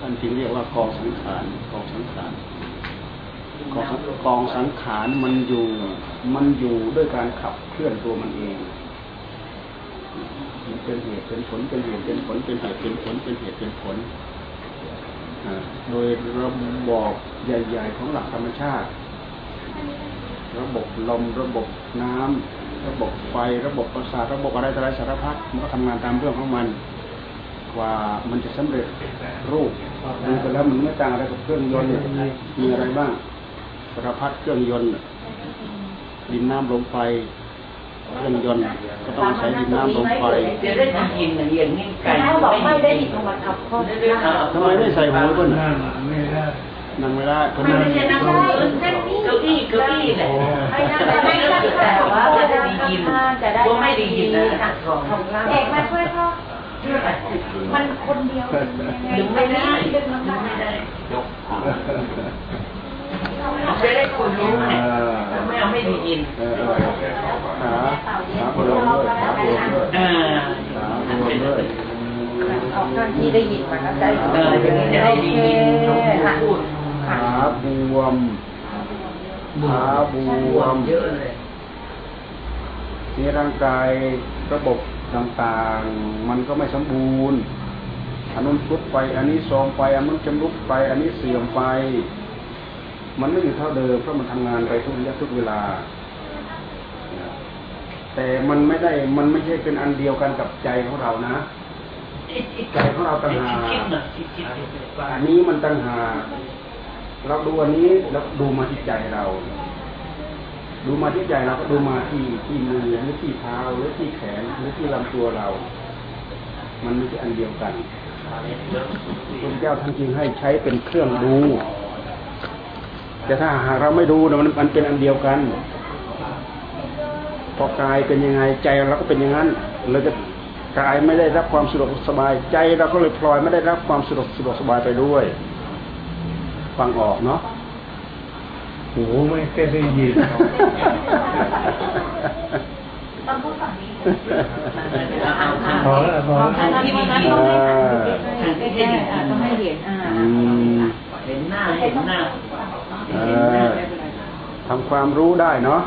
ท่านจึงเรียกว่ากองสังขารกองสังขารกองกองสังขารมันอยู่ มันอยู่ด้วยการขับเคลื่อนตัวมันเองมันเป็นเหตุเป็นผลเป็นเหตุเป็นผลเป็นเหตุเป็นผลเป็นเหตุเป็นผลโดยระบบใหญ่ ๆ ของหลักธรรมชาติ ระบบลมระบบน้ำระบบไฟระบบประสาทระบบอะไรต่ออะไรสารพัดมันก็ทำงานตามเรื่องของมัน กว่ามันจะสำเร็จรูปดูไปแล้วมันไม่ต่างอะไรกับเครื่องยนต์มีอะไรบ้างสารพัดเครื่องยนต์ดินน้ำลมไฟเครื่องยนต์ก็ต้องใช้ดินน้ำลมไฟจะได้ยินอย่างนี้ไก่บอกไม่ได้ยินมาขับข้อทำไมไม่ใส่หูก้นไม่ได้นั่งไม่ได้คนนั่งไม่ใช่นั่งเก้าอี้เก้าอี้แหละไม่ได้แต่ว่าจะได้ยินว่าไม่ได้ยินนะเอกมาช่วยพ่อ มันคนเดียวดึงไม่ได้ดึงไม่ได้ยกจะได้คนรู้ไงไม่เอาไม่ได้ยินหาหาคนรู้ด้วยหาคนรู้ด้วยหาคนรู้ด้วยออกท่านที่ได้ยินมันก็ได้เออจะได้ยินพูดขาบวมขาบวมเยอะเลยนี่ร่างกายระบบ ต่างๆ มันก็ไม่สมบูรณ์ อันนู้นทุดไป อันนี้ซองไป อันนู้นจำลุกไป อันนี้เสื่อมไป มันไม่อยู่เท่าเดิมเพราะมันทำงานไปทุกระยะทุกเวลา แต่มันไม่ได้ มันไม่ใช่เป็นอันเดียวกันกับใจของเรานะ ใจของเราต่างหากอันนี้มันต่างหากเราดูอันนี้แล้วดูมาที่ใจเรา ดูมาที่ใจเราก็ดูมาที่ที่มือหรือที่เท้าหรือที่แขนหรือที่ลำตัวเรา มันไม่ใช่อันเดียวกันพระเจ้าท่านจึงให้ใช้เป็นเครื่องดู แต่ถ้าหากเราไม่ดูนะมันมันเป็นอันเดียวกัน พอกายเป็นยังไงใจเราก็เป็นอย่างนั้น เราจะกายไม่ได้รับความสะดวกสบายใจเราก็เลยพลอยไม่ได้รับความสะดวกสะดวกสบายไปด้วย ฟังออกเนาะ หูไม่เคยได้ยินต้องพูดฝั่งนี้พอแล้วพอแล้วที่มีที่ต้องให้เห็นเห็นหน้าเห็นหน้าทำความรู้ได้เนาะ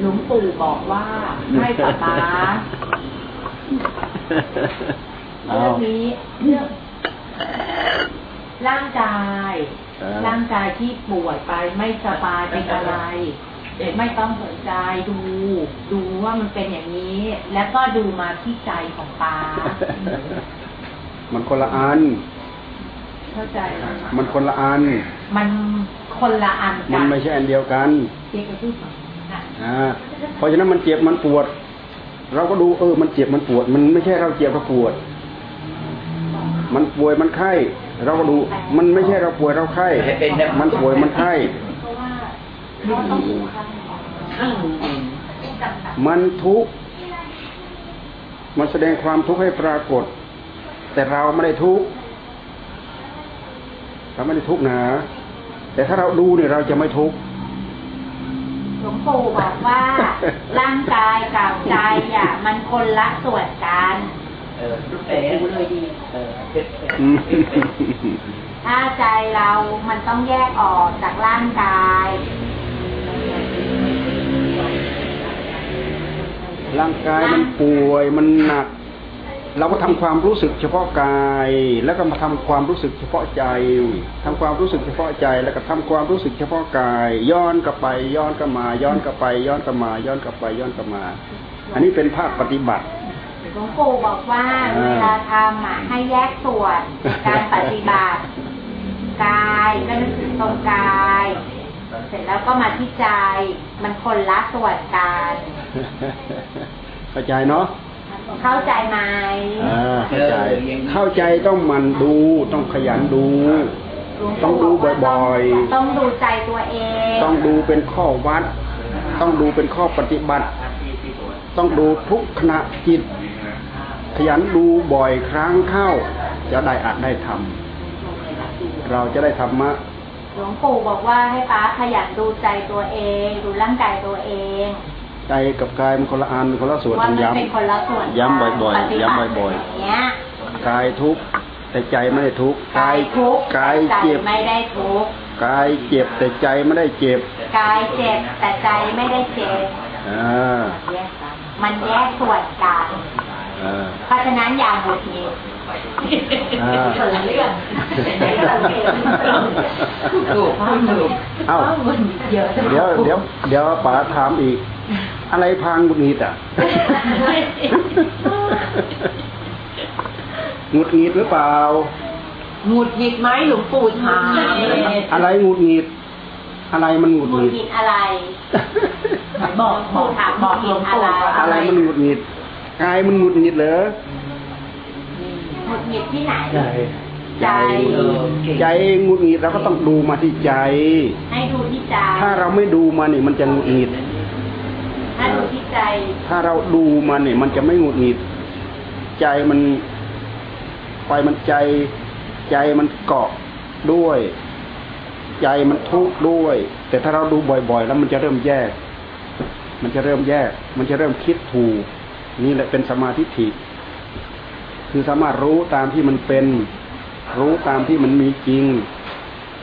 หลวงปู่บอกว่าให้ป๊าป๊าเรื่องนี้เรื่อง ร่างกาย ร่างกายที่ป่วยไปไม่สบายเป็นอะไรไม่ต้องสนใจดู ดูว่ามันเป็นอย่างนี้ แล้วก็ดูมาที่ใจของตามันคนละอันเข้าใจมันคนละอัน มันคนละอันมันไม่ใช่อันเดียวกันเจ็บกับพูดอ่าเพราะฉะนั้นมันเจ็บมันปวด เราก็ดูเออ มันเจ็บมันปวด มันไม่ใช่เราเจ็บเราปวด มันป่วยมันไข้ เราก็ดูมันไม่ใช่เราป่วยเราไข้ มันป่วยมันไข้มันทุกข์มันแสดงความทุกข์ให้ปรากฏ แต่เราไม่ได้ทุกข์เราไม่ได้ทุกข์นะแต่ถ้าเราดูเนี่ยเราจะไม่ทุกข์หลวงปู่บอกว่า ร่างกายกับใจอะ มันคนละส่วนกัน เออเลยดีถ้าใจเรามันต้องแยกออกจากร่างกาย ร่างกายมันป่วยมันหนัก เราก็ทำความรู้สึกเฉพาะกาย แล้วก็มาทำความรู้สึกเฉพาะใจทำความรู้สึกเฉพาะใจ แล้วก็ทำความรู้สึกเฉพาะกาย ย้อนกลับไป ย้อนกลับมา ย้อนกลับไป ย้อนกลับมา ย้อนกลับไป ย้อนกลับมา อันนี้เป็นภาคปฏิบัติ หลวงปู่บอกว่าเวลาทำอะให้แยกส่วนการปฏิบัติกายก็นึกถึงตรงกาย เสร็จแล้วก็มาที่ใจ มันคนละส่วนกันเข้าใจเนาะเข้าใจไหมเข้าใจ เข้าใจต้องมันดูต้องขยันดู ต้องดูบ่อยๆ ต้องดูใจตัวเอง ต้องดูเป็นข้อวัด ต้องดูเป็นข้อปฏิบัติ ต้องดูทุกขณะจิต ขยันดูบ่อยครั้งเข้า จะได้อาจได้ทำเราจะได้ธรรมะหลวงปู่บอกว่าให้ป้าขยันดูใจตัวเอง ดูร่างกายตัวเองใจกับกายมันคนละอันคนละส่วนย้ำย้ำบ่อยๆย้ำบ่อยๆกายทุกแต่ใจไม่ได้ทุกข์กายทุกข์กายแต่ใจเจ็บไม่ได้ทุกข์กายเจ็บแต่ใจไม่ได้เจ็บกายเจ็บแต่ใจไม่ได้เจ็บอ่ามันแยกส่วนกันอ่า เพราะฉะนั้นอย่าหงุดหงิดอ่าเผลอเรื่องถูกถูกเอ้าหงุดหงิดเยอะเดี๋ยวเดี๋ยวเดี๋ยวป๋าถามอีก อะไรพังหงุดหงิดอะหงุดหงิดหรือเปล่าหงุดหงิดไหมหลวงปู่ถามอะไรหงุดหงิด อะไรมันหงุดหงุหดงิดหงิดอะไร บอกบอกถามบอกหลวงปู่อะไรมันหงุดหงิด กายมันหงุดหงิดเหรอหงุดหงิดที่ไหนใจใจใจหงุดหงิดเราก็ต้องดูมาที่ใจ ให้ดูที่ใจ ถ้าเราไม่ดูมันนี่มันจะหงุดหงิดถ้าดูที่ใจ ถ้าเราดูมันเนี่ยมันจะไม่หงุดหงิด ใจมันไฟมันใจ ใจมันเกาะด้วย ใจมันทุกข์ด้วย แต่ถ้าเราดูบ่อย ๆ แล้วมันจะเริ่มแยก มันจะเริ่มแยก มันจะเริ่มคิดถูก นี่แหละเป็นสมาธิิคือสามารถรู้ตามที่มันเป็น รู้ตามที่มันมีจริง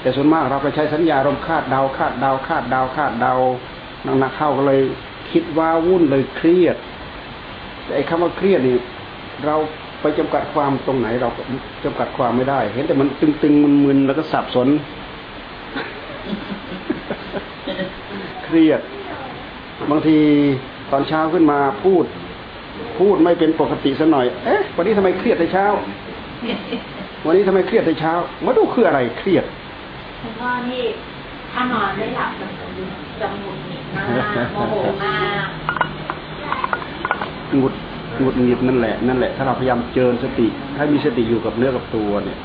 แต่ส่วนมากเราไปใช้สัญญารมคาดเดาคาดเดาคาดเดาคาดเดาหนักๆเข้าก็เลยคิดว่าวุ่นเลยเครียดแต่ไอ้คำว่าเครียดนี่เราไปจำกัดความตรงไหนเราก็จำกัดความไม่ได้ เห็นแต่มันตึงๆมึนๆแล้วก็สับสน เครียด บางทีตอนเช้าขึ้นมาพูด พูดไม่เป็นปกติสัหน่อย เอ๊ะ วันนี้ทำไมเครียดในเช้า วันนี้ทำไมเครียดในเช้าไม่รู้คืออะไรเครียดคุณพ่อนี่ถ้านอนไม่หลับมันจะหงุดหงิดมากโมโหมากหงุดหงุดหงิดนั่นแหละนั่นแหละ ถ้าเราพยายามเจริญสติ ถ้ามีสติอยู่กับเนื้อกับตัวเนี่ย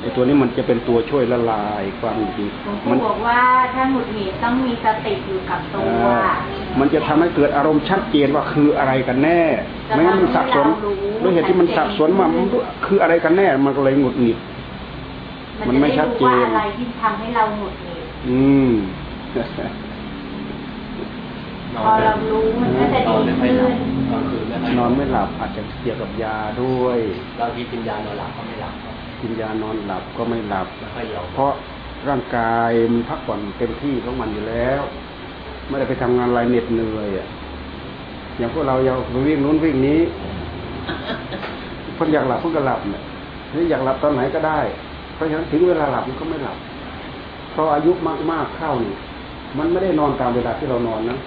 ไอ้ตัวนี้มันจะเป็นตัวช่วยละลายความหงุดหงิดหลวงมัปู่บอกว่าถ้าหงุดหงิดต้องมีสติอยู่กับตัวอ่ามันจะทำให้เกิดอารมณ์ชัดเจนว่าคืออะไรกันแน่ ไม่งั้นมันสับสนด้วยเหตุที่มันสับสนว่ามันคืออะไรกันแน่ มันก็เลยหงุดหงิด มันไม่ชัดเจนจะไรู้ว่าอะไรที่ทำให้เราหงุดหงิดอืมพอเรารู้มันก็จะดีขึ้นตอนคืนไม่ค่อยนอนไม่หลับอาจจะเกี่ยวกับยาด้วยบางทีกินยานอนหลับก็ไม่หลับ กินยานอนหลับก็ไม่หลับไม่ค่อยยอมเพราะร่างกายมันพักผ่อนเต็มที่ของมันอยู่แล้ว ไม่ได้ไปทำงานอะไรเหน็ดเหนื่อยอะอย่างพวกเราอยากไปวิ่งนู้นวิ่งนี้คนอยากหลับเพิ่งก็หลับเนี่ยหรืออยากหลับตอนไหนก็ได้ เพราะฉะนั้นถึงเวลาหลับมันก็ไม่หลับเพราะอายุมากๆเข้านี่มันไม่ได้นอนตามเวลาที่เรานอนนะ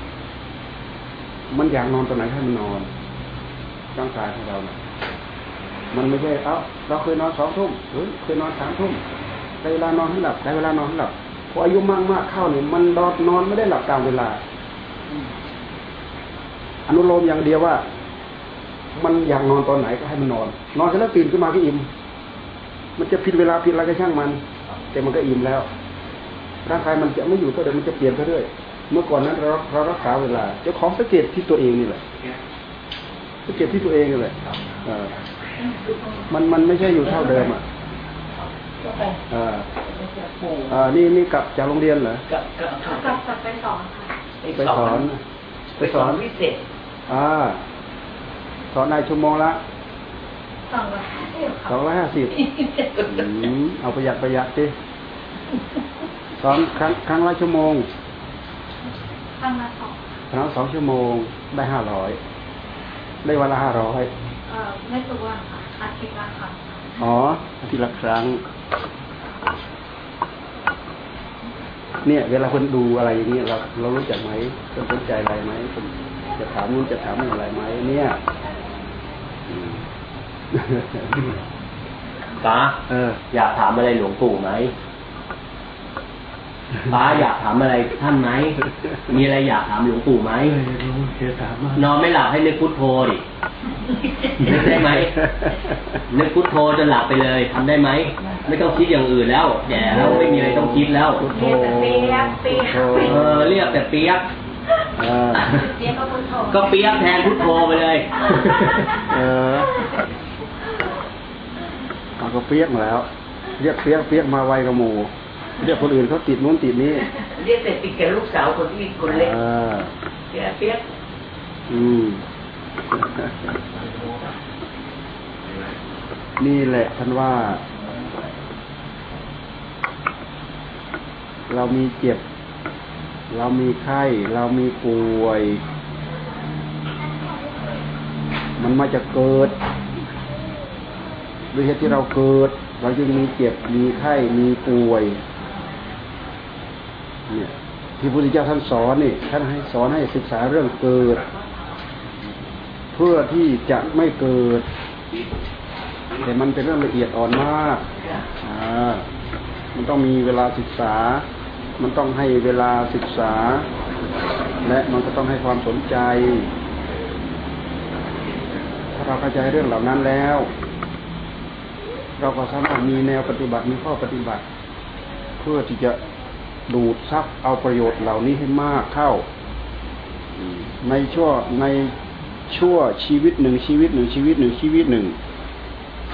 มันอยากนอนตอนไหนให้มันนอนร่างกายของเรานะ มันไม่ใช่เอ้าเราเคยนอนสองทุ่มหรือเคยนอนสามทุ่มได้เวลานอนให้หลับได้เวลานอนให้หลับพออายุมากมากๆเข้าเนี่ยมันนอนนอนไม่ได้หลับตามเวลา อนุโลมอย่างเดียวว่า มันอยากนอนตอนไหนก็ให้มันนอน นอนเสร็จแล้วตื่นขึ้นมาก็อิ่ม มันจะผิดเวลาผิดอะไรก็ช่างมัน แต่มันก็อิ่มแล้ว ร่างกายมันจะไม่อยู่เท่าเดิมมันจะเปลี่ยนไปเรื่อยเมื่อก่อนนั้นเราเรารักษาเวลาเจ้าของสังเกตที่ตัวเองนี่แหละสังเกตที่ตัวเองนี่แหละเออ มันมันไม่ใช่อยู่เท่าเดิมอะอ่าอ่านี่นี่กลับจากโรงเรียนเหรอก็ก็กลับกลับไปสอนค่ะไปสอน ไปสอนพิเศษอ่าสอนนายชั่วโมงละสองร้อยห้าสิบสองร้อยห้าสิบเอาประหยัดประหยัดดิสอนครั้งครั้งละชั่วโมงครั้งละสองครั้งละสองชั่วโมงได้ห้าร้อยได้วันละห้าร้อยเอ่อ ไม่ตัววันค่ะอาทิตย์ละครั้งอ๋ออาทิตย์ละครั้ง เนี่ย เวลาคนดูอะไรอย่างเงี้ยเราเรารู้จักไหมคนสนใจอะไรไหมคนจะถามนู้นจะถามนี่อะไรไหมเนี่ยอืมป้าเออ อยากถามอะไรหลวงปู่ไหมป้าอยากถามอะไรท่านไหม มีอะไรอยากถามหลวงปู่ไหมรู้เสียถามมานอนไม่หลับให้นึกพุทโธดิ นึกได้ไหมนึกพุทโธจนหลับไปเลยทำได้ไหม ไม่ต้องคิดอย่างอื่นแล้วแย่แล้วไม่มีอะไรต้องคิดแล้วพุทโธเรียกแต่เปียกเปียกพุทโธเออเรียกแต่เปียกเออเปียกก็พุทโธก็เปียกแทนพุทโธไปเลย เออเอาก็เปียกมาแล้ว เรียกเปียกเปียกมาไวกับหมูเรียกคนอื่นเขาติดนู้นติดนี้เรียกแต่ติดกับลูกสาวคนที่คนเล็กเออแกเปียกอืม นี่แหละท่านว่า เรามีเจ็บ เรามีไข้ เรามีป่วย มันมาจากเกิดด้วยเหตุที่เราเกิด เราจึงมีเจ็บ มีไข้ มีป่วย เนี่ย ที่พระพุทธเจ้าท่านสอนนี่ท่านให้สอนให้ศึกษาเรื่องเกิด พื่อที่จะไม่เกิด แต่มันเป็นเรื่องละเอียดอ่อนมากมันต้องมีเวลาศึกษา มันต้องให้เวลาศึกษา และมันก็ต้องให้ความสนใจ ถ้าเราเข้าใจเรื่องเหล่านั้นแล้ว เราก็สามารถมีแนวปฏิบัติมีข้อปฏิบัติ เพื่อที่จะดูดซับเอาประโยชน์เหล่านี้ให้มากเข้า ในช่วงใน ชั่วชีวิตหนึ่งชีวิตหนึ่งชีวิตหนึ่งชีวิตหนึ่ง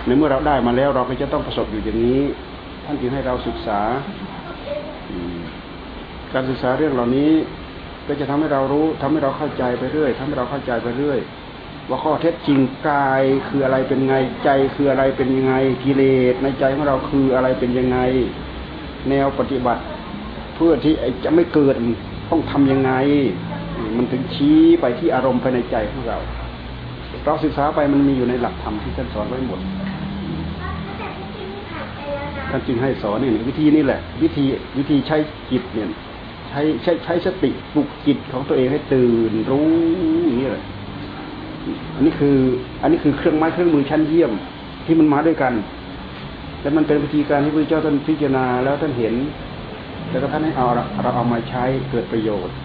ในเมื่อเราได้มาแล้วเราก็จะต้องประสบอยู่อย่างนี้ ท่านจึงให้เราศึกษา การศึกษาเรื่องเหล่านี้ ก็จะทำให้เรารู้ทำให้เราเข้าใจไปเรื่อยทำให้เราเข้าใจไปเรื่อย ว่าข้อเท็จจริงกายคืออะไรเป็นไงใจคืออะไรเป็นยังไงกิเลสในใจของเราคืออะไรเป็นยังไง แนวปฏิบัติ เพื่อที่จะไม่เกิดต้องทํำยังไง มันถึงชี้ไปที่อารมณ์ภายในใจของเรา เราศึกษาไปมันมีอยู่ในหลักธรรมที่ท่านสอนไว้หมดท่านจึงให้สอนนี่วิธีนี่แหละ วิธีวิธีใช้จิตเนี่ยใช้ใช้ใช้สติปลุกจิตของตัวเองให้ตื่นรู้อย่างนี้แหละอันนี้คือ อันนี้คือเครื่องไม้เครื่องมือชั้นเยี่ยมที่มันมาด้วยกันและมันเป็นวิธีการที่พระเจ้าท่านพิจารณาแล้วท่านเห็น แล้วก็ท่านให้เอาเราเอามาใช้เกิดประโยชน์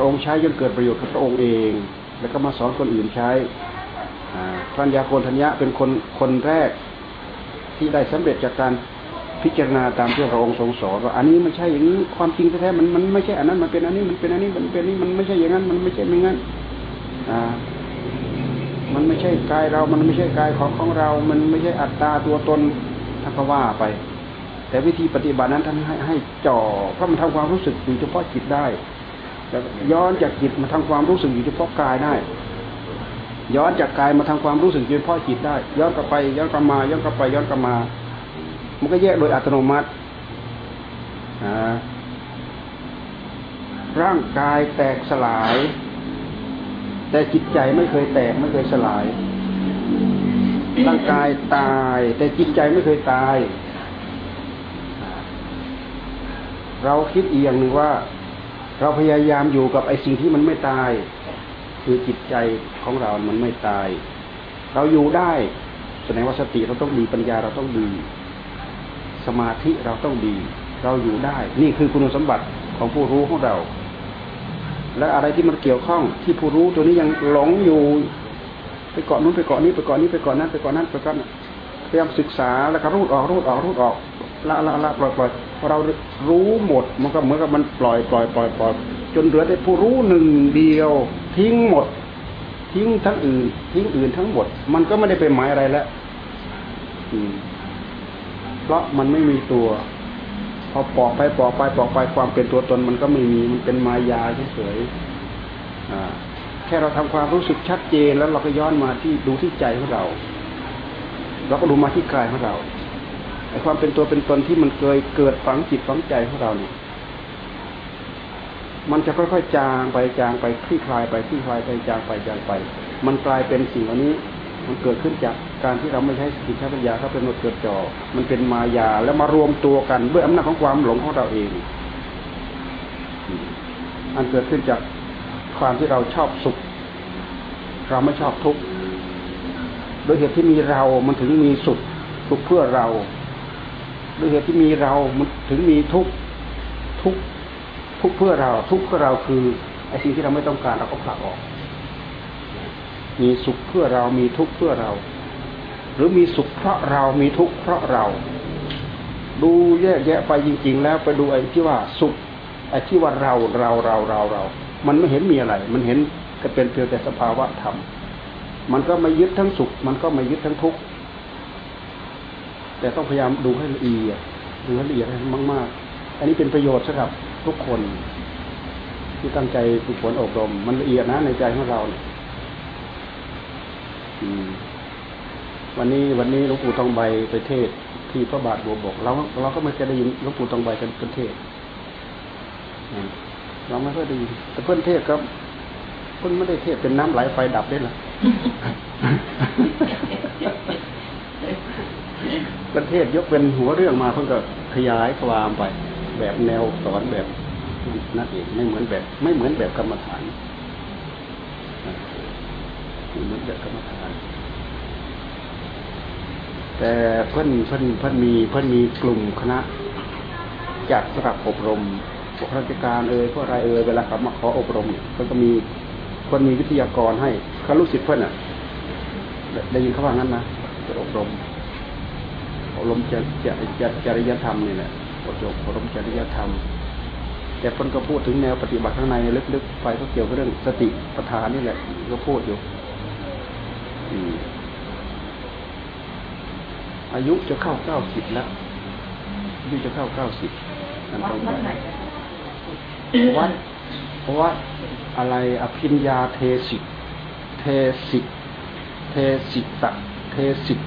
ระองค์ใช้จนเกิดประโยชน์กับพระองค์เอง แล้วก็มาสอนคนอื่นใช้พัญญาโกนทัญญะเป็นคนคนแรกที่ได้สำเร็จจากการพิจารณาตามที่พระองค์ทรงสอนว่าอันนี้มันใช่อย่างนี้ความจริงแท้ๆมันมันไม่ใช่อันนั้นมันเป็นอันนี้มันเป็นอันนี้มันเป็นนี้มันไม่ใช่อย่างนั้นมันไม่ใช่ไม่งั้นอ่ามันไม่ใช่กายเรา มันไม่ใช่กายของของเรา มันไม่ใช่อัตตาตัวตนท่านก็ว่าไป แต่วิธีปฏิบัตินั้นท่านให้ให้จ่อเพราะมันทำความรู้สึกอยู่เฉพาะจิตได้ แล้วย้อนจากจิตมาทำความรู้สึกอยู่เฉพาะกายได้ ย้อนจากกายมาทำความรู้สึกอยู่เฉพาะจิตได้ ย้อนกลับไป ย้อนกลับมา ย้อนกลับไป ย้อนกลับมา มันก็แยกโดยอัตโนมัติร่างกายแตกสลาย แต่จิตใจไม่เคยแตกไม่เคยสลาย ร่างกายตาย แต่จิตใจไม่เคยตาย เราคิดอีกอย่างหนึ่งว่า เราพยายามอยู่กับไอ้สิ่งที่มันไม่ตาย คือจิตใจของเรา มันไม่ตาย เราอยู่ได้แสดงว่าสติเราต้องดีปัญญาเราต้องดี สมาธิเราต้องดี เราอยู่ได้ นี่คือคุณสมบัติของผู้รู้ของเรา และอะไรที่มันเกี่ยวข้องที่ผู้รู้ตัวนี้ยังหลงอยู่ไปเกาะนู้นไปเกาะนี้ไปเกาะนี้ไปเกาะนั้นไปเกาะนั้นไปเกาะนั้นพยายามศึกษาแล้วก็รูดออกรูดออกรูดออกละละละปล่อยปล่อย พอเรารู้หมดมันก็เหมือนกับมันปล่อยปล่อยปล่อยปล่อยจนเหลือแต่ผู้รู้หนึ่งเดียว ทิ้งหมด ทิ้งทั้งอื่น ทิ้งอื่นทั้งหมด มันก็ไม่ได้ไปหมายอะไรแล้วเพราะมันไม่มีตัว พอปอกไปปอกไปปอกไปความเป็นตัวตนมันก็ไม่มีมันเป็นมายาเฉยๆแค่เราทำความรู้สึกชัดเจนแล้วเราก็ย้อนมาที่ดูที่ใจของเราเราก็ดูมาที่กายของเรา ความเป็นตัวเป็นตนที่มันเคยเกิดฝังจิตฝังใจของเราเนี่ยมันจะค่อยๆจางไปจางไปคลี่คลายไปคลี่คลายไปจางไปจางไป มันกลายเป็นสิ่งเหล่านี้ มันเกิดขึ้นจากการที่เราไม่ใช้สติใช้ปัญญาเขาเป็นหมดเกิดจอ มันเป็นมายาแล้วมารวมตัวกันด้วยอำนาจของความหลงของเราเอง อันเกิดขึ้นจากความที่เราชอบสุข เราไม่ชอบทุกข์โดยเหตุที่มีเรา มันถึงมีสุขสุขเพื่อเรา ด้วยเหตุที่มีเรามันถึงมีทุกทุกทุกเพื่อเราทุกเพื่อเราคือไอ้สิ่งที่เราไม่ต้องการเราก็ผลักออก มีสุขเพื่อเรามีทุกข์เพื่อเรา หรือมีสุขเพราะเรามีทุกข์เพราะเรา ดูแยกแยะไปจริง ๆ แล้วไปดูไอ้ที่ว่าสุขไอ้ที่ว่าเราเราเราเราเรา มันไม่เห็นมีอะไร มันเห็นก็เป็นเพียงแต่สภาวะธรรมมันก็ไม่ยึดทั้งสุข มันก็ไม่ยึดทั้งทุกข์ แต่ต้องพยายามดูให้ละเอียดดูให้ละเอียดให้มาก ๆ อันนี้เป็นประโยชน์สำหรับทุกคน ที่ตั้งใจฝึกฝนอบรม มันละเอียดนะในใจของเราเนี่ยวันนี้วันนี้หลวงปู่ทองใบไปเทศที่พระบาทบัวบกเราเราก็ไม่เคยได้ยินหลวงปู่ทองใบกันเป็นเทศเราไม่เคยได้ยินแต่เพื่อนเทศครับเพื่อนไม่ได้เทศเป็นน้ำไหลไฟดับได้หรอ ประเทศยกเป็นหัวเรื่องมาเพิ่งก็ขยายความไป แบบแนวสอนแบบนั่นเองไม่เหมือนแบบ ไม่เหมือนแบบกรรมฐานไม่เหมือนแบบกรรมฐาน แต่เพื่อนเพื่อนเพื่อนมีเพื่อนมีกลุ่มคณะจัดสำหรับอบรมพวกราชการเอ่ยพวกอะไรเอ่ยเวลาเขามาขออบรมเนี่ยเพื่อนก็มีเพื่อนมีวิทยากรให้เขาลูกศิษย์เพื่อนอะได้ได้ยินเขาว่างั้นนะจะอบรม อบรมจจจจริยธรรมนี่แหละอบรมอบรมจริยธรรม แต่คนก็พูดถึงแนวปฏิบัติข้างในลึกๆไปก็เกี่ยวกับเรื่องสติปัฏฐานนี่แหละก็พูดอยู่อืมอายุจะเข้าเก้าสิบแล้วอายุจะเข้าเก้าสิบนั่นต้องไปวัดวัดอะไรอภิญญาเทสิกเทสิกเทสิตะเทสิก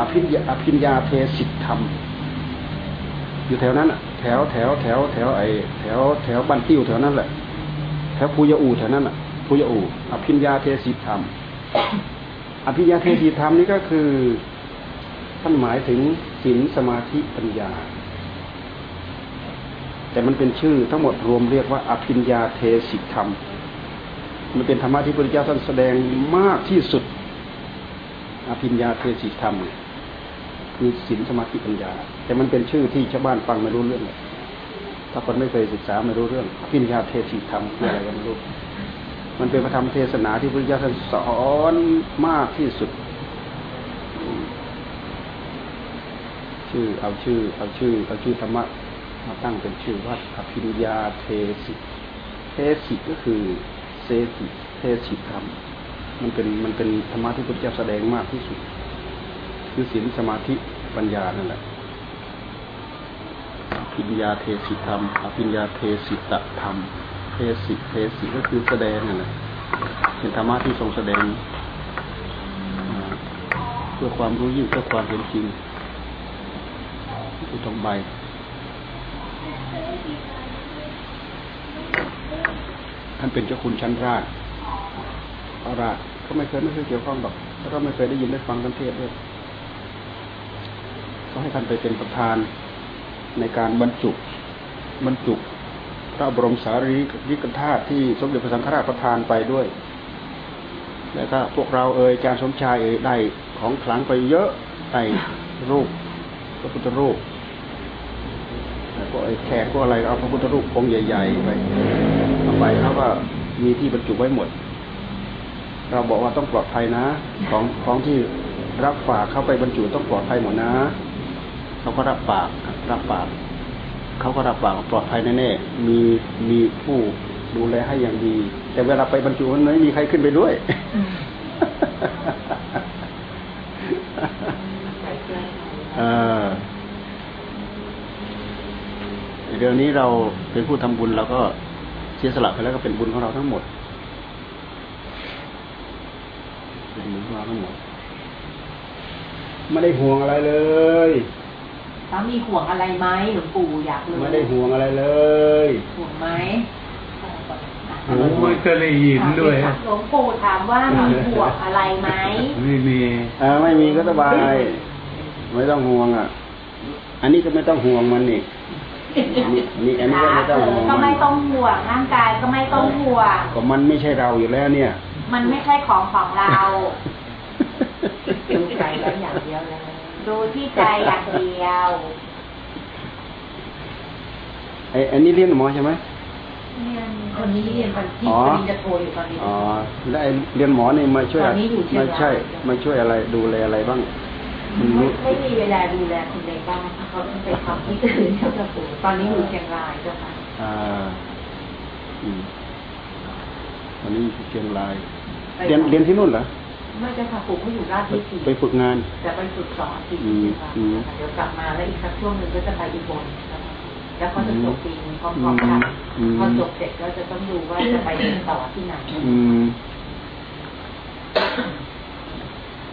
อภิญญาอภิญญาเทสิตธรรม อยู่แถวนั้นอะ แถวแถวแถวแถวไอแถวแถวบ้านติ้วแถวนั้นแหละแถวภูยอูแถวนั้นอะภูยอูอภิญญาเทสิทธรรม อภิญญาเทสิทธรรมนี่ก็คือท่านหมายถึงศีลสมาธิปัญญา แต่มันเป็นชื่อทั้งหมดรวมเรียกว่า อภิญญาเทสิธรรม มันเป็นธรรมะที่พระพุทธเจ้าท่านแสดงมากที่สุด อภิญญาเทศิธรรม คือศีลสมาธิปัญญา แต่มันเป็นชื่อที่ชาวบ้านฟังไม่รู้เรื่องเลยถ้าคนไม่เคยศึกษาไม่รู้เรื่องอภิญญาเทศิธรรมคืออะไรก็ไม่รู้มันเป็นพระธรรมเทศนาที่พระพุทธเจ้าท่านสอนมากที่สุด ชื่อเอาชื่อ เอาชื่อ เอาชื่อธรรมะมาตั้งเป็นชื่อว่าอภิญญาเทศิเทศิก็คือเซสิเทศิธรรม มันเป็นมันเป็นธรรมะที่พระพุทธเจ้าแสดงมากที่สุด คือศีลสมาธิ ปัญญานั่นแหละอภิญญาเทศิธรรมอภิญญาเทศิตธรรม เทศิเทศิก็คือแสดงนั่นแหละเป็นธรรมะที่ทรงแสดงเพื่อความรู้ยิ่งเพื่อความเห็นจริงผู้ตรงใบท่านเป็นเจ้าคุณชั้นราชพระราชก็ไม่เคยไม่เคยเกี่ยวข้องหรอกแล้วก็ไม่เคยได้ยินได้ฟังกันเทศด้วย ก็ให้ท่านไปเป็นประธานในการบรรจุบรรจุพระบรมสารีริกธาตุที่สมเด็จพระสังฆราชประทานไปด้วย แล้วก็พวกเราเอ่ยอาจารย์สมชายเอ่ยได้ของขลังไปเยอะได้รูปพระพุทธรูปแล้วก็ไอ้แขกก็อะไรเอาพระพุทธรูปองค์ใหญ่ๆไปเอาไปเขาก็มีที่บรรจุไว้หมด เราบอกว่าต้องปลอดภัยนะ ของของที่รับฝากเข้าไปบรรจุต้องปลอดภัยหมดนะ เขาก็รับปากรับปากเขาก็รับปากว่าปลอดภัยแน่ๆมีมีผู้ดูแลให้อย่างดี แต่เวลาไปบรรจุมันไม่มีใครขึ้นไปด้วยเออเดี๋ยวนี้เราเป็นผู้ทำบุญเราก็เสียสละไปแล้วก็เป็นบุญของเราทั้งหมดเป็นบุญของเราทั้งหมดไม่ได้ห่วงอะไรเลย สามีห่วงอะไรไหมหลวงปู่อยากรู้ไม่ได้ห่วงอะไรเลยห่วงไหมโอ้ไม่เคยได้ยินด้วยหลวงปู่ถามว่ามีห่วงอะไรไหมไม่มีอ่าไม่มีก็สบายไม่ต้องห่วงอะ อันนี้ก็ไม่ต้องห่วงมันนี่อันนี้อันนี้ก็ไม่ต้องห่วงก็มัไม่นต้องห่วงร่างกายก็ไม่ต้องห่วงก็มันไม่ใช่เราอยู่แล้วเนี่ย มันไม่ใช่ของของเราดูใจแล้วอย่างเดียวเลย ดูที่ใจอย่างเดียวไอ้อันนี้เรียนหมอใช่ไหมคนนี้เรียนปริญอ๋อปริญญาโทอยู่ตอนนี้อ๋อแล้วไอ้เรียนหมอนี่มาช่วยตอนนี้อยู่เชียงไม่รายใช่มาช่วยอะไรดูแลอะไรบ้างมันไม่รู้ไม่มีเวลาดูแลคนในบ้านเขาต้องไปทำที่อื่นเจ้าค่ะปู่ตอนนี้อยู่เชียงรายเจ้าค่ะอ่าอืมตอนนี้อยู่ที่เชียงรายไปเรียนเรียนที่นู่นเหรอ ไม่เจ้าค่ะปู่เขาอยู่ราชไปวิถีไปฝึกงานจะไปฝึกสอนที่อืมเชียงรายอืมเดี๋ยวกลับมาแล้วอีกสักช่วงหนึ่งก็จะไปอุบลนะคะแล้วเขาจะจบปีนึงพร้อมๆกันอืมพอจบเสร็จก็จะต้องดูว่าจะไปเรียนต่อที่ไหนอืม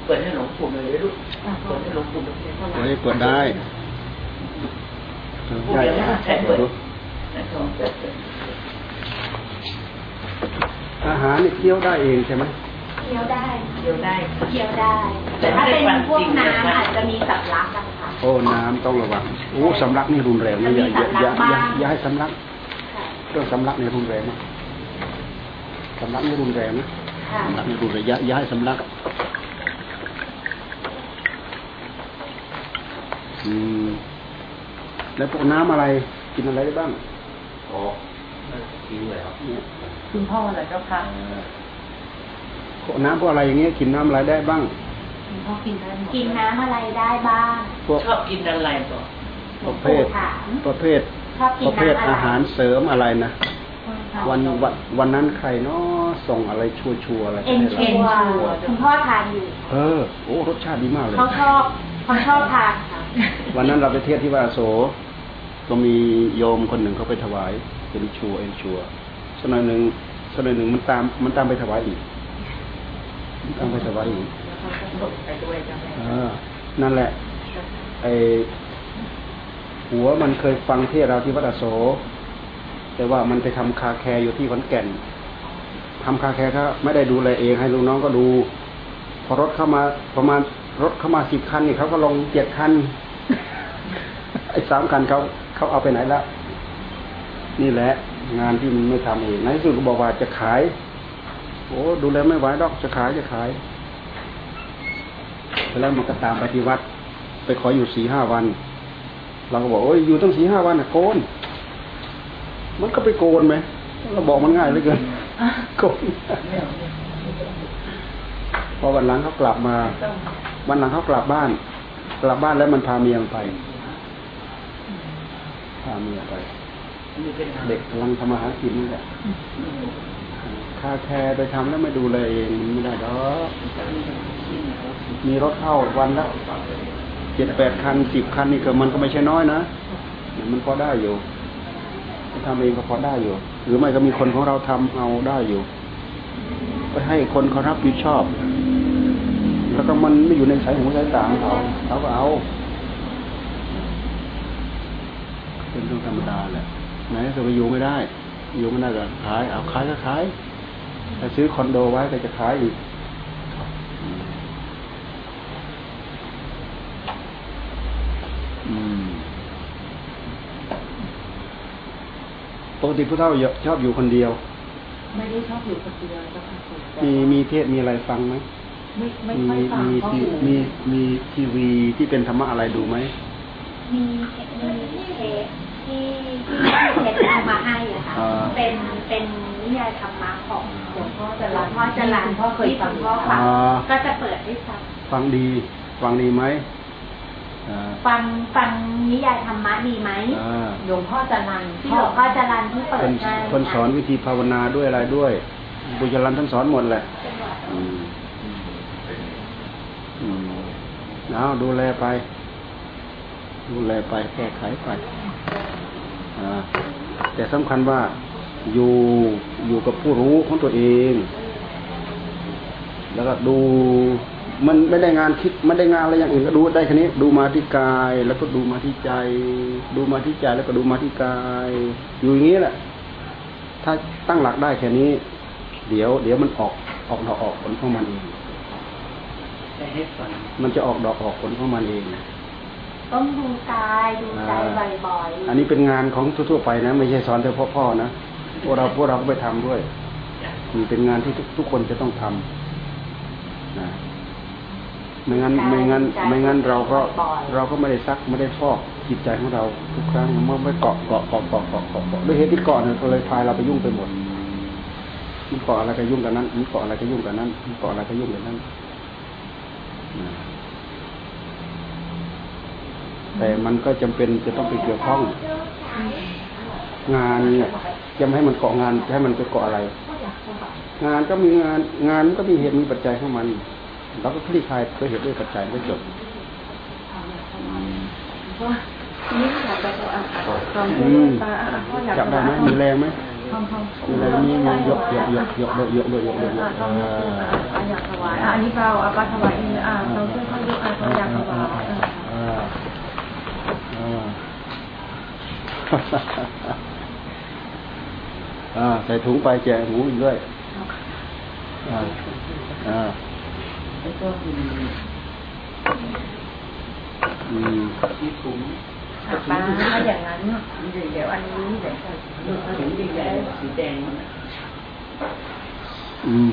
เปิดให้หลวงปู่เลยลูกเปิดให้หลวงปู่เลยไว้เปิดได้ใช่เปิดดูอาหารนี่เคี้ยวได้เองใช่ไหม เคี้ยวได้เดี๋ยวได้เคี้ยวได้ แต่ถ้าเป็นพวกน้ำอาจจะมีสับลักกันค่ะโอ้น้ำต้องระวังโอ้สำลักนี่รุนแรงนะอย่าอย่าอย่าอย่าอย่าให้สำลักค่ะเรื่องสำลักนี่รุนแรงนะสำลักนี่รุนแรงนะค่ะสำลักนี่รุนแรงอย่าอย่าให้สำลักอืมแล้วพวกน้ำอะไรกินอะไรได้บ้างอ๋อทิ้งเลยครับเนี่ยคุณพ่ออะไรเจ้าค่ะพวก น้ำพวกอะไรอย่างเงี้ยกินน้ำอะไรได้บ้างคุณพ่อกินได้หมดกินน้ำอะไรได้บ้างพวกชอบกินอะไรต่อประเภทถามประเภทชอบกินประเภทน้ำอะไรอาหารเสริมอะไรนะวันวันวันนั้นใครเนาะส่งอะไรชัวชัวร์ๆอะไรเอ็นให้ชัเราวคุณพ่อทานอยู่ เออโอ้รสชาติดีมากเลยเขาชอบเขาชอบทานค่ะวันนั้นเราไปเทศที่วาโสก็มีโยมคนหนึ่งเขาไปถวายเป็นชัวเอ็นชัวสักหน่อยหนึ่งสักหน่อยหนึ่งมันตามมันตามไปถวายอีกมัน ตามไปถวายอีกไปด้วยจ้าเออนั่นแหละ ไอหัวมันเคยฟังเทศน์เราที่วัดอโศกแต่ว่ามันไปทำ car care อยู่ที่ขอนแก่นทำ car care ก็ไม่ได้ดูแลเองให้ลูกน้องก็ดู พอรถเข้ามาประมาณรถเข้ามาสิบคันนี่เขาก็ลงเจ็ดคันไอ้สามคันเขาเขาเอาไปไหนแล้วนี่แหละ งานที่มันไม่ทำเองในที่สุดก็บอกว่าจะขาย โอ้ดูแลไม่ไหวดอกจะขายจะขายแล้วมันก็ตามไปที่วัด ไปขออยู่สี่ห้าวัน เราก็บอกโอ้ยอยู่ตั้งสี่ห้าวันน่ะโกน มันก็ไปโกนไหมเราบอกมันง่ายเหลือเกินโกนพอวันหลังเขากลับมา วันหลังเขากลับบ้าน กลับบ้านแล้วมันพาเมียไป พาเมียไป เด็กกำลังทำมาหากินนี่แหละาแคร์ไปทำแล้วไม่ดูแลเองไม่ได้ดอกมีรถเข้าวันละเจ็ดแปดคันสิบคันนี่ก็มันก็ไม่ใช่น้อยนะมันพอได้อยู่ทำเองก็พอได้อยู่ หรือไม่ก็มีคนของเราทำเอาได้อยู่ไปให้คนเขารับผิดชอบ แล้วก็มันไม่อยู่ในสายหูสายตาของเขาเขาก็เอา เป็นเรื่องธรรมดาแหละไหนจะไปอยู่ไม่ได้ อยู่ไม่ได้ก็ขาย เอาขายก็ขาย ถ้าซื้อคอนโดไว้ก็จะขายอีกอืมอืมปกติผู้เฒ่าชอบอยู่คนเดียว ไม่ได้ชอบอยู่คนเดียวเจ้าค่ะมีมีเทศมีอะไรฟังไหมไม่ไม่มีค่อยฟังมีเพราะทีอยู่มีมีทีวีที่เป็นธรรมะอะไรดูไหมมีมีเทป ที่ที่เทปเอามาให้อะค่ะอ่าเป็นเป็นนิยายธรรมะของหลวงพ่อจรัญพ่อจรัญพ่อเคยฟังพ่อฟังอ่าก็จะเปิดให้ฟังฟังดีฟังดีไหมอ่าฟังฟังนิยายธรรมะดีไหมอ่าหลวงพ่อจะรันที่หลวงพ่อจรัญที่เปิคดนให้คนสอนวิธีภาวนาด้วยอะไรด้วยบุญจรันท่านสอนหมดแหละอืมอืมเอาดูแลไป ดูแลไปแก้ไขไปอ่า แต่สำคัญว่าอยู่อยู่กับผู้รู้ของตัวเอง แล้วก็ดูมันไม่ได้งานคิดไม่ได้งานอะไรอย่างอื่นก็ดูได้แค่นี้ ดูมาที่กาย แล้วก็ดูมาที่ใจ ดูมาที่ใจแล้วก็ดูมาที่กาย อยู่อย่างนี้แหละ ถ้าตั้งหลักได้แค่นี้ เดี๋ยว เดี๋ยวมันออกออกดอกออกผลของมันเองแต่ให้ฟังมันจะออกดอกออกผลของมันเอง ต้องดูกายดูใจบ่อยๆอันนี้เป็นงานของทั่วๆไปนะ ไม่ใช่สอนแต่พ่อๆนะพวกเราพวกเราก็ไปทำด้วยนี่เป็นงานที่ทุกทุกคนจะต้องทำนะไม่งั้นไม่งั้นไม่งั้นเราก็เราก็ไม่ได้ซักไม่ได้ฟอกจิตใจของเราทุกครั้งมันไม่เกาะเกาะเกาะเกาะเกาะเกาะเกาะด้วยเหตุที่เกาะเนี่ยก็เลยพายเราไปยุ่งไปหมดมันเกาะอะไรก็ยุ่งกันนั้นมันเกาะอะไรก็ยุ่งกันนั้นมันเกาะอะไรก็ยุ่งกันนั้นนะ แต่มันก็จำเป็นจะต้องไปเกี่ยวข้อง งานเนี่ยจะไม่ให้มันเกาะงานจะให้มันไปเกาะอะไร งานก็มีงานงานมันก็มีเหตุมีปัจจัยของมันเราก็คลี่คลายด้วยเหตุด้วยปัจจัยก็จบนี่อยากจะเอาความอืรู้มตาพ่ออยากจับได้ไหมมีแรงไหมไอะไรนี่ยกยกยกยกยกยกยกยกยกยกอ่าอยากถวายอันนี้เราเอาปลาถวายเองอ่าเราช่วยเขาดูอ่าเขาอยากถวายอ่าอ่าอ่า ใส่ถุงไปแจกหมูอีกด้วยอ่าอ่าแล้วก็มีอืมมีถุงปลาถ้าอย่างนั้นเดี๋ยวอันนี้เดี๋ยวถุงใหญ่ๆสีแดงมันอืม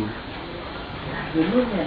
อยู่นู่นเนี่ย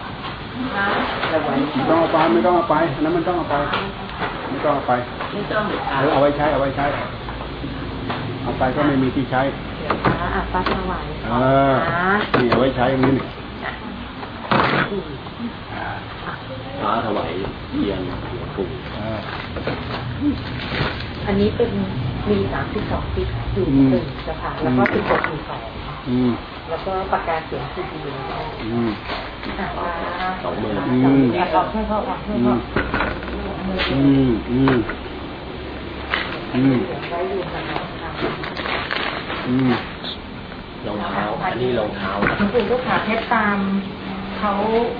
ไปด้วยเอาไว้หลวงปู่ดูเลยนะเอาไว้ไม่ต้องเอาไปไม่ต้องเอาไปอันนั้นมันต้องเอาไปไม่ต้องเอาไปไม่ต้องเออเอาไว้ใช้เอาไว้ใช้ เอาไปก็ไม่มีที่ใช้ปลาอะปลาถวายเออนี่เอาไว้ใช้อย่างนี้นี่พระถวายเทียนหลวงปู่อ่าอันนี้เป็นมีสามสิบสองปิดอยู่หนึ่งจะค่ะแล้วก็สิบหกมีสองอืม แล้วก็ปากกาเขียนคือดีนะคะอืมอะปลาสองมืออืมอะออกให้พ่อออกให้อืพ่อมอืมอืมอืมเขียนไว้อยู่นะคะอืมรองเท้า อันนี้รองเท้าหลวงปู่ลูกค้าเพชรตามเขา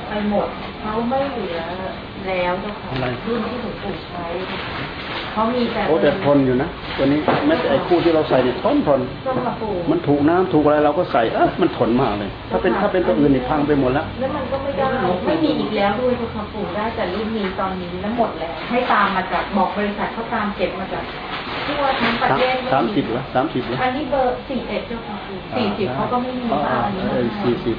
ไปหมด เขาไม่เหลือแล้วเจ้าค่ะรุ่นที่หลวงปู่ใช้ เขามีแต่โอ้แต่ทนอยู่นะตัวนี้แม้แต่ไอ้คู่ที่เราใส่เนี่ยทนทนต้นกระปูมันถูกน้ำถูกอะไรเราก็ใส่เออมันทนมากเลย ถ้าเป็นถ้าเป็นตัวอื่นนี่พังไปหมดแล้วแล้วมันก็ไม่ได้ไม่มีอีกแล้วด้วยทุกคำปู่ได้แต่รุ่นนี้ตอนนี้แล้วหมดแล้วให้ตามมาจากบอกบริษัทเขาตามเก็บมาจากทั่วทั้งประสามเทศสามสิบเหรอสามสิบเหรออันนี้เบอร์สี่เอ็ดเจ้าค่ะปู่สี่สิบเขาก็ไม่มีอ่าบ้างอันนี้เออสี่สิบ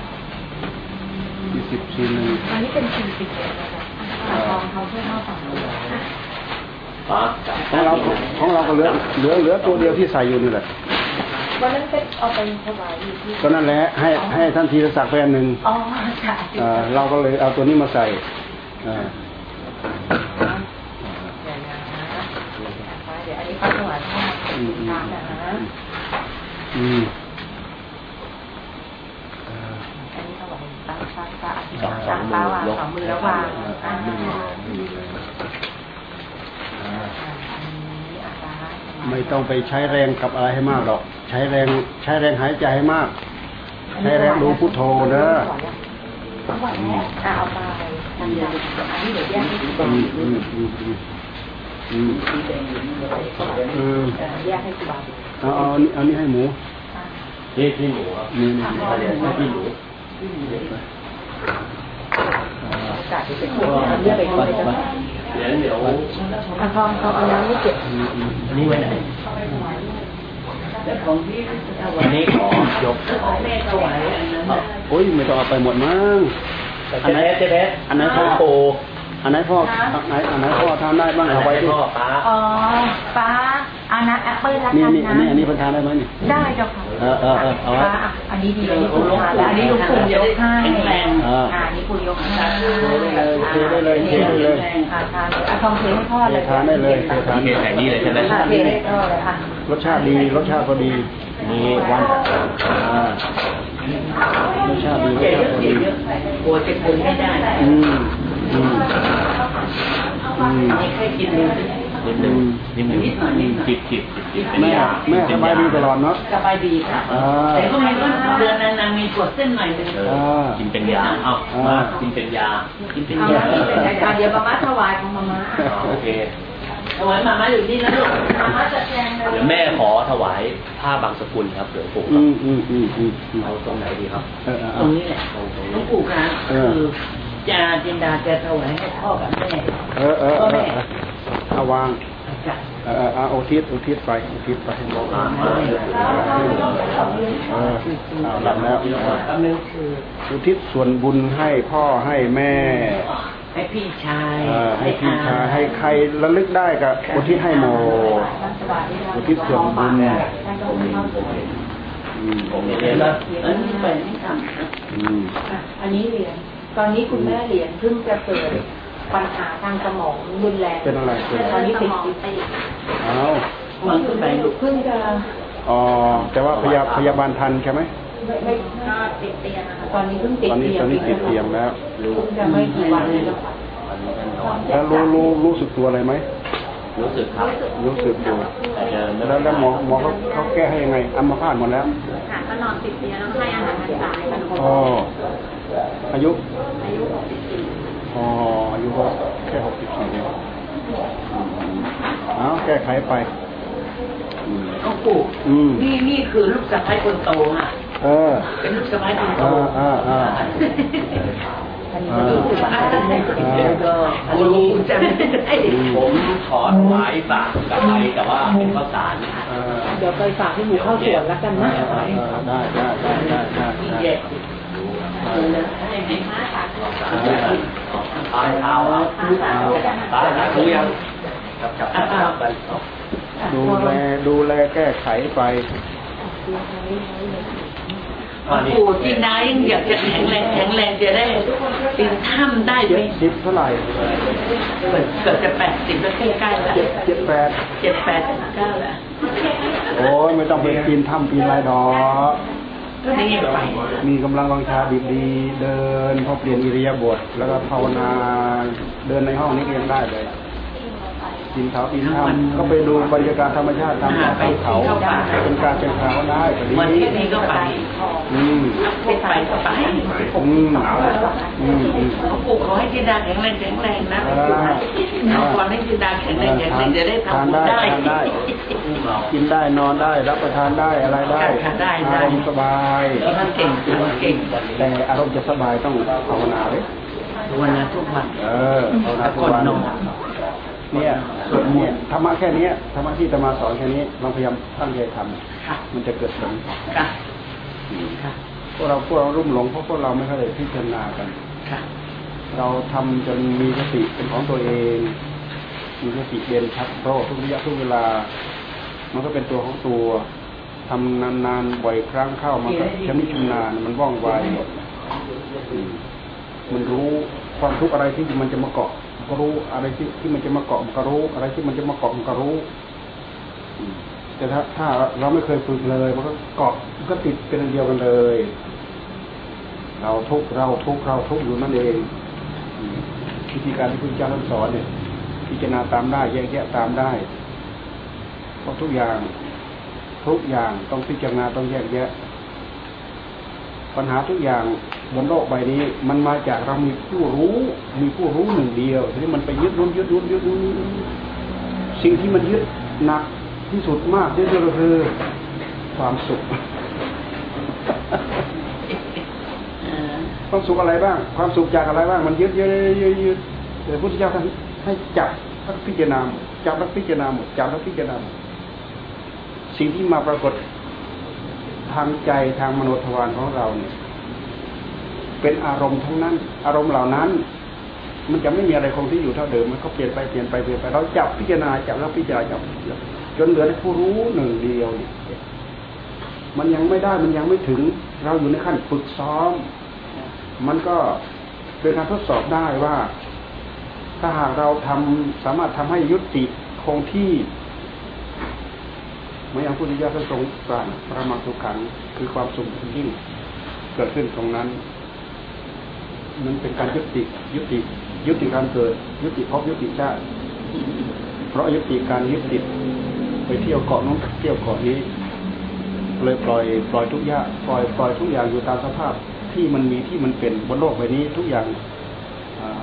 สี่สิบสี่หนึ่งอันนี้เป็นสี่สิบเอ็ดนะคะอ่าลองเขาเพื่อเข้าฝั่งนู้นฟ้า ของเราของเราก็เหลือเหลือเหลือตัวเดียวที่ใส่อยู่นี่แหละวันนั้นเป็นเอาไปถวายอยู่ที่ก็นั่นแหละให้ให้ท่านธีรศักดิ์ไปอันหนึ่งอ๋อค่ะเอ่อเราก็เลยเอาตัวนี้มาใส่เอ่อเดี๋ยวนะเดี๋ยวอันนี้ป้าถวายให้อืมอืมตามนะอืมเอ่ออันนี้ถวายป้าป้าป้าอธิษฐานป้าป้าวางสองมือแล้ววางอ่า อ่า อันนี้อะป้า ไม่ต้องไปใช้แรงกับอะไรให้มากหรอก ใช้แรงใช้แรงหายใจให้มาก ใช้แรงดูพุทโธเด้อถวายแล้วอะเอาไปอันนี้เดี๋ยวแยกให้ดูก่ออืนมอืมอืมอืมอืมสีแดงอยู่นี่เออแยกให้ครูบาเอาเอาอันนี้ให้หมูที่ที่หมูนี่นี่เขาเรียกว่าที่หมูโอกาสจะเป็นคนเลือกไปก่อน เลยจ้ะเดี๋ยวเดี๋ยวอะทองเขาเอาน้ำไม่เก็บอืมอืมอันนี้ไว้ไหนแต่ของที่ถวาอัยนนี้ขอยกของแม่ถวายอันนั้นน่ะโอ้ยไม่ต้องเอาไปหมดมั้งอันไหนเจ๊เบสอันไหนพ่อปูอันไหนพ่ออันไหนอันไหนพ่อทานได้บ้างอันเอาไหนไว้ที่พ่อป้าอ๋อป้าเอานะแอปเปิ้ลละนี่กันนี่อันนะนี้อันนี้เพันทานได้ไหมนี่ได้เจ้าค่ะเออเออเออเอาไว้ป้าอะอันนี้ดีอันนี้ปู่ทานแล้วอันนี้ลุงปู่ยกให้แข็งแรงอ่าอ่าอันนี้ปู่ยกให้เทได้เลยเทได้เลยอ่าทานเลยอะทองเทให้พ่อเลยเททานได้เลยเททานเทใส่นี่เลยใช่ไหมอะเทให้พ่อเลยอะรสชาติดีรสชาติก็ดีนี่วันอ่ารสชาติดีรสเจ็บชาติก็เยดีอะๆกลัวจะคุมไม่ได้อืมอืมอืมให้ใครกินเลย นิดหนึ่งนิดหนึ่งจิบจิบจิบเป็นแม่ยาแม่สบายดีตลอดเนาะสบายดีค่ะอ่าแต่ก็มีเดือนนั้นนางมีปวดเส้นหน่อยนึงเออกินเป็นยาเอ้ามากินเป็นยากินเป็นเอายามาเป็นอะเดี๋ยวมาม่าถวายของมาม่าอ๋อโอเคถวายมาม่าอยู่นี่นะลูกมาม่าจะแทงเลยเดี๋ยวแม่ขอถวายผ้าบางสกุลครับหลวงปู่คอืรับมอืมอืมอืมอืมเอาตรงไหนดีครับเออเออตเอรงอนี้แหละตรงตรงหลวนี้งปู่คะเออคือจาจินดาจะถวายให้พ่อกับแม่เออเออ เออเออเอาวางจ้ะเออเออเอาอุทิศอุทิศไปอุทิศไปอ่ามาเลยเออเอาหลับแล้วกำลังคืออุทิศส่วนบุญให้พ่อให้แม่ ให้พี่ชายเอ่อให้พี่ชายให้ใครระลึกได้กับอุทิศให้หมดอุทิศส่วนบุญท่านก็มีความสุขออืมผมเรียนแล้วอันนี้ไปไม่ทำนะอืมอะอันนี้เหรียญตอนนี้คุณแม่เหรียญเพิ่งจะเกิด ปัญหาทางสมองรุนแรงเป็นอะไรเป็นตอนนี้ติดติดอ้าวมันขึ้นไปลูกเพิ่งจะอ๋อแต่ว่าพยาพยาบาลทันใช่ไหมไม่ไม่ก็ติดเตียงนะคะตอนนี้เพิ่งติดตอนนี้เตียงตอนนี้ติดเตียงแล้วเพิ่งจะไม่กี่วันเลยนะคะแล้วรู้รู้รู้สึกตัวอะไรไหมรู้สึกครับรู้สึกตัวแต่จะไม่แล้วแล้วหมอหมอเขาเขาแก้ให้ยังไงอัมพาตหมดแล้วค่ะก็นอนติดเตียงแล้วให้อาหารทางสายค่ะอ๋ออายุอายุ 64อ๋ออายุก็แค่หกสิบสี่เองเอาแก้ไขไปอืมเขาปลูกอืมนี่นี่คือลูกสะใภ้คนโตอะเออเป็นลูกสะใภ้คนโตอ่าอ่าอ่าอ่ารู้สึกว่าอะไรก็อันนี้จะไม่ได้ผมถอดไม้ปากกับไปแต่ว่าเป็นข้าวสารเออเดี๋ยวไปฝากให้หมูเข้าสวนแล้วกันนะเออได้ได้ได้ได้ได้ที่ได้แยก ตายเท้าตายแล้วรู้ยังจับจับจับไปดูแลดูแลแก้ไขไปปู่ที่น้ายังอยากจะแข็งแรงแข็งแรงจะได้ปีนถ้ำได้ไหมเจ็ดสิบเท่าไหร่เกือบจะแปดสิบแล้วใกล้ๆแล้วเจ็ดเจ็ดแปดเจ็ดแปดเก้าแล้วโอ้ยไม่ต้องไปปีนถ้ำปีนไรดอก ก็ดีไปมีกำลังวังชาดีดีเดินพอเปลี่ยนอิริยาบถแล้วก็ภาวนาเดินในห้องนี้ก็ยังได้เลย กินเขาปีนถ้ำก็ไปดูบรรยากาศธรรมชาติตามป่าตามเขาเป็นการเป็นคราวได้ก็ดีวันที่นี้ก็ไปอืมเป็นไปก็ไปอืมอืมอืมเขาปลูกขอให้จินดาแข็งแรงแข็งแรงนะอ่าเอาขอให้จินดาแข็งแรงแข็งแรงจะได้ทานทำบุญได้ได้ทานได้ กินได้นอนได้ รับประทานได้อะไรได้ทานได้ได้อารมณ์สบายแล้วท่านเก่งจริงเก่งแต่อารมณ์จะสบายต้องภาวนาเลยวันนั้นทุกวันเออภาวนาทุกก่อนวันนอน เนี่ยเนี่ยธรรมะแค่เนี้ยธรรมะที่จะมาสอนแค่นี้เราพยายามตั้งใจทค่ะำมันจะเกิดผลค่ะค่ะพวกเราพวกเรารุ่มหลงเพราะพวกเราไม่เคยพิจารณากันค่ะเราทำจนมีสติเป็นของตัวเองมีสติเด่นชัดโรคทุกระยะทุกเวลา มันก็เป็นตัวของตัวทำนานๆบ่อยครั้งเข้ามันก็ชำนิชำนาญมันว่องไวอืมมันรู้ความทุกข์อะไรที่มันจะมาเกาะมัน ก็รู้ อะไรที่ที่มันจะมาเกาะมันก็รู้ อะไรที่มันจะมาเกาะมันก็รู้แต่ถ้าถ้าเราไม่เคยฝึกเลย มันก็เกาะมันก็ติดเป็นอันเดียวกันเลย เราทุกเราทุกเราทุกอยู่นั่นเองวิธีการที่พุทธเจ้าท่านสอนเนี่ย พิจารณาตามได้แยกแยะตามได้เพราะทุกอย่างทุกอย่างต้องพิจารณาต้องแยกแยะ ปัญหาทุกอย่าง บนโลกใบนี้ มันมาจากเรามีผู้รู้ มีผู้รู้หนึ่งเดียวทีนี้มันไปยึดรุ่นยึดรุ่นยึดรุ่นสิ่งที่มันยึดหนักที่สุดมากที่สุดก็คือความสุขเออความสุขอะไรบ้าง ความสุขจากอะไรบ้าง มันยึดยึดยึดยึดแต่พระพุทธเจ้าท่านให้จับแล้วพิจารณาหมดจับแล้วพิจารณาหมดจับแล้วพิจารณาหมดสิ่งที่มาปรากฏทางใจทางมโนทวารของเราเนี่ย เป็นอารมณ์ทั้งนั้น อารมณ์เหล่านั้น มันจะไม่มีอะไรคงที่อยู่เท่าเดิมมันก็เปลี่ยนไปเปลี่ยนไปเปลี่ยนไปเราจับพิจารณาจับแล้วพิจารณาจับจนเหลือผู้รู้หนึ่งเดียวเนี่ยมันยังไม่ได้มันยังไม่ถึง เราอยู่ในขั้นฝึกซ้อม มันก็เป็นการทดสอบได้ว่า ถ้าหากเราทำสามารถทำให้ยุติคงที่เมื่ออย่างพุทธิยถาท่านทรงตรัสประมาทุกขังคือความสุขยิ่งเกิดขึ้นตรงนั้น มันเป็นการยุติยุติยุติการเกิด ยุติภพยุติชาติ เพราะยุติการยึดติดไปเที่ยวเกาะนู้นเที่ยวเกาะนี้ เลยปล่อยปล่อยทุกอย่างปล่อยปล่อยทุกอย่างอยู่ตามสภาพที่มันมีที่มันเป็นบนโลกใบนี้ทุกอย่าง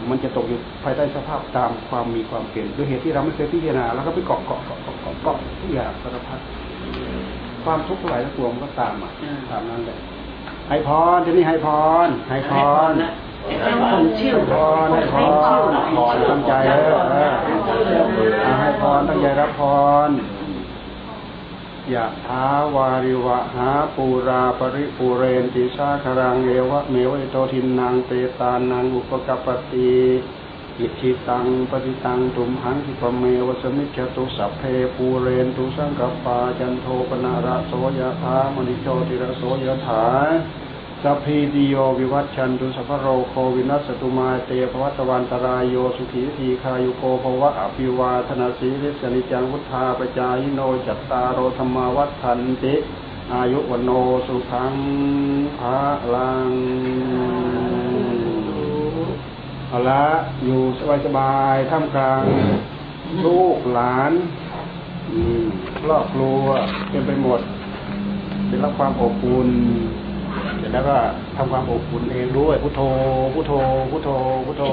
มันจะตกอยู่ภายใต้สภาพตามความมีความเปลี่ยนด้วยเหตุที่เราไม่เคยพิจารณาแล้วก็ไปเกาะเกาะเกาะเกาะเกาะทุกอย่างสารพัดความทุกข์เท่าไร่ทั้งปวงก็ตามมาตามนั้นเลยให้พรที่นี่ให้พรให้พให้พร รนะให้ผมชื่อพรให้พรพรตั้งใจเออเออเอาให้พรตั้งใจรับพรยะถาวาริวะหาปูราปริปูเรนติสาครังเอวะเมวิโตทินนางเตตานังอุปะกัปปะติอิจฉิตังปัตถิตังตุมหัง ขิปปะเมวะ สะมิชฌะตุสัพเพปูเรนตุสังกัปปาจันโทปัณณะระโสยะถา มะณิโชติระโสยะถา สัพพีติโยวิวัชชันตุสัพพะโรโควินัสสะตุมาเต ภะวัตวันตะราโยสุขีทีฆายุโก ภะวะ อะภิวาทะนะสีลิสสะ นิจจังวุฑฒาปะจายิโนจัตตาโรธัมมาวัฑฒันติ อายุวัณโณสุขังภาลังเอาละอยู่สบายสบายๆท่ามกลางลูกหลานครอบครัวเต็มไปหมดได้รับความอบอุ่น เสร็จแล้วก็ทำความอบอุ่นเองด้วยพุทโธพุทโธพุทโธพุทโธ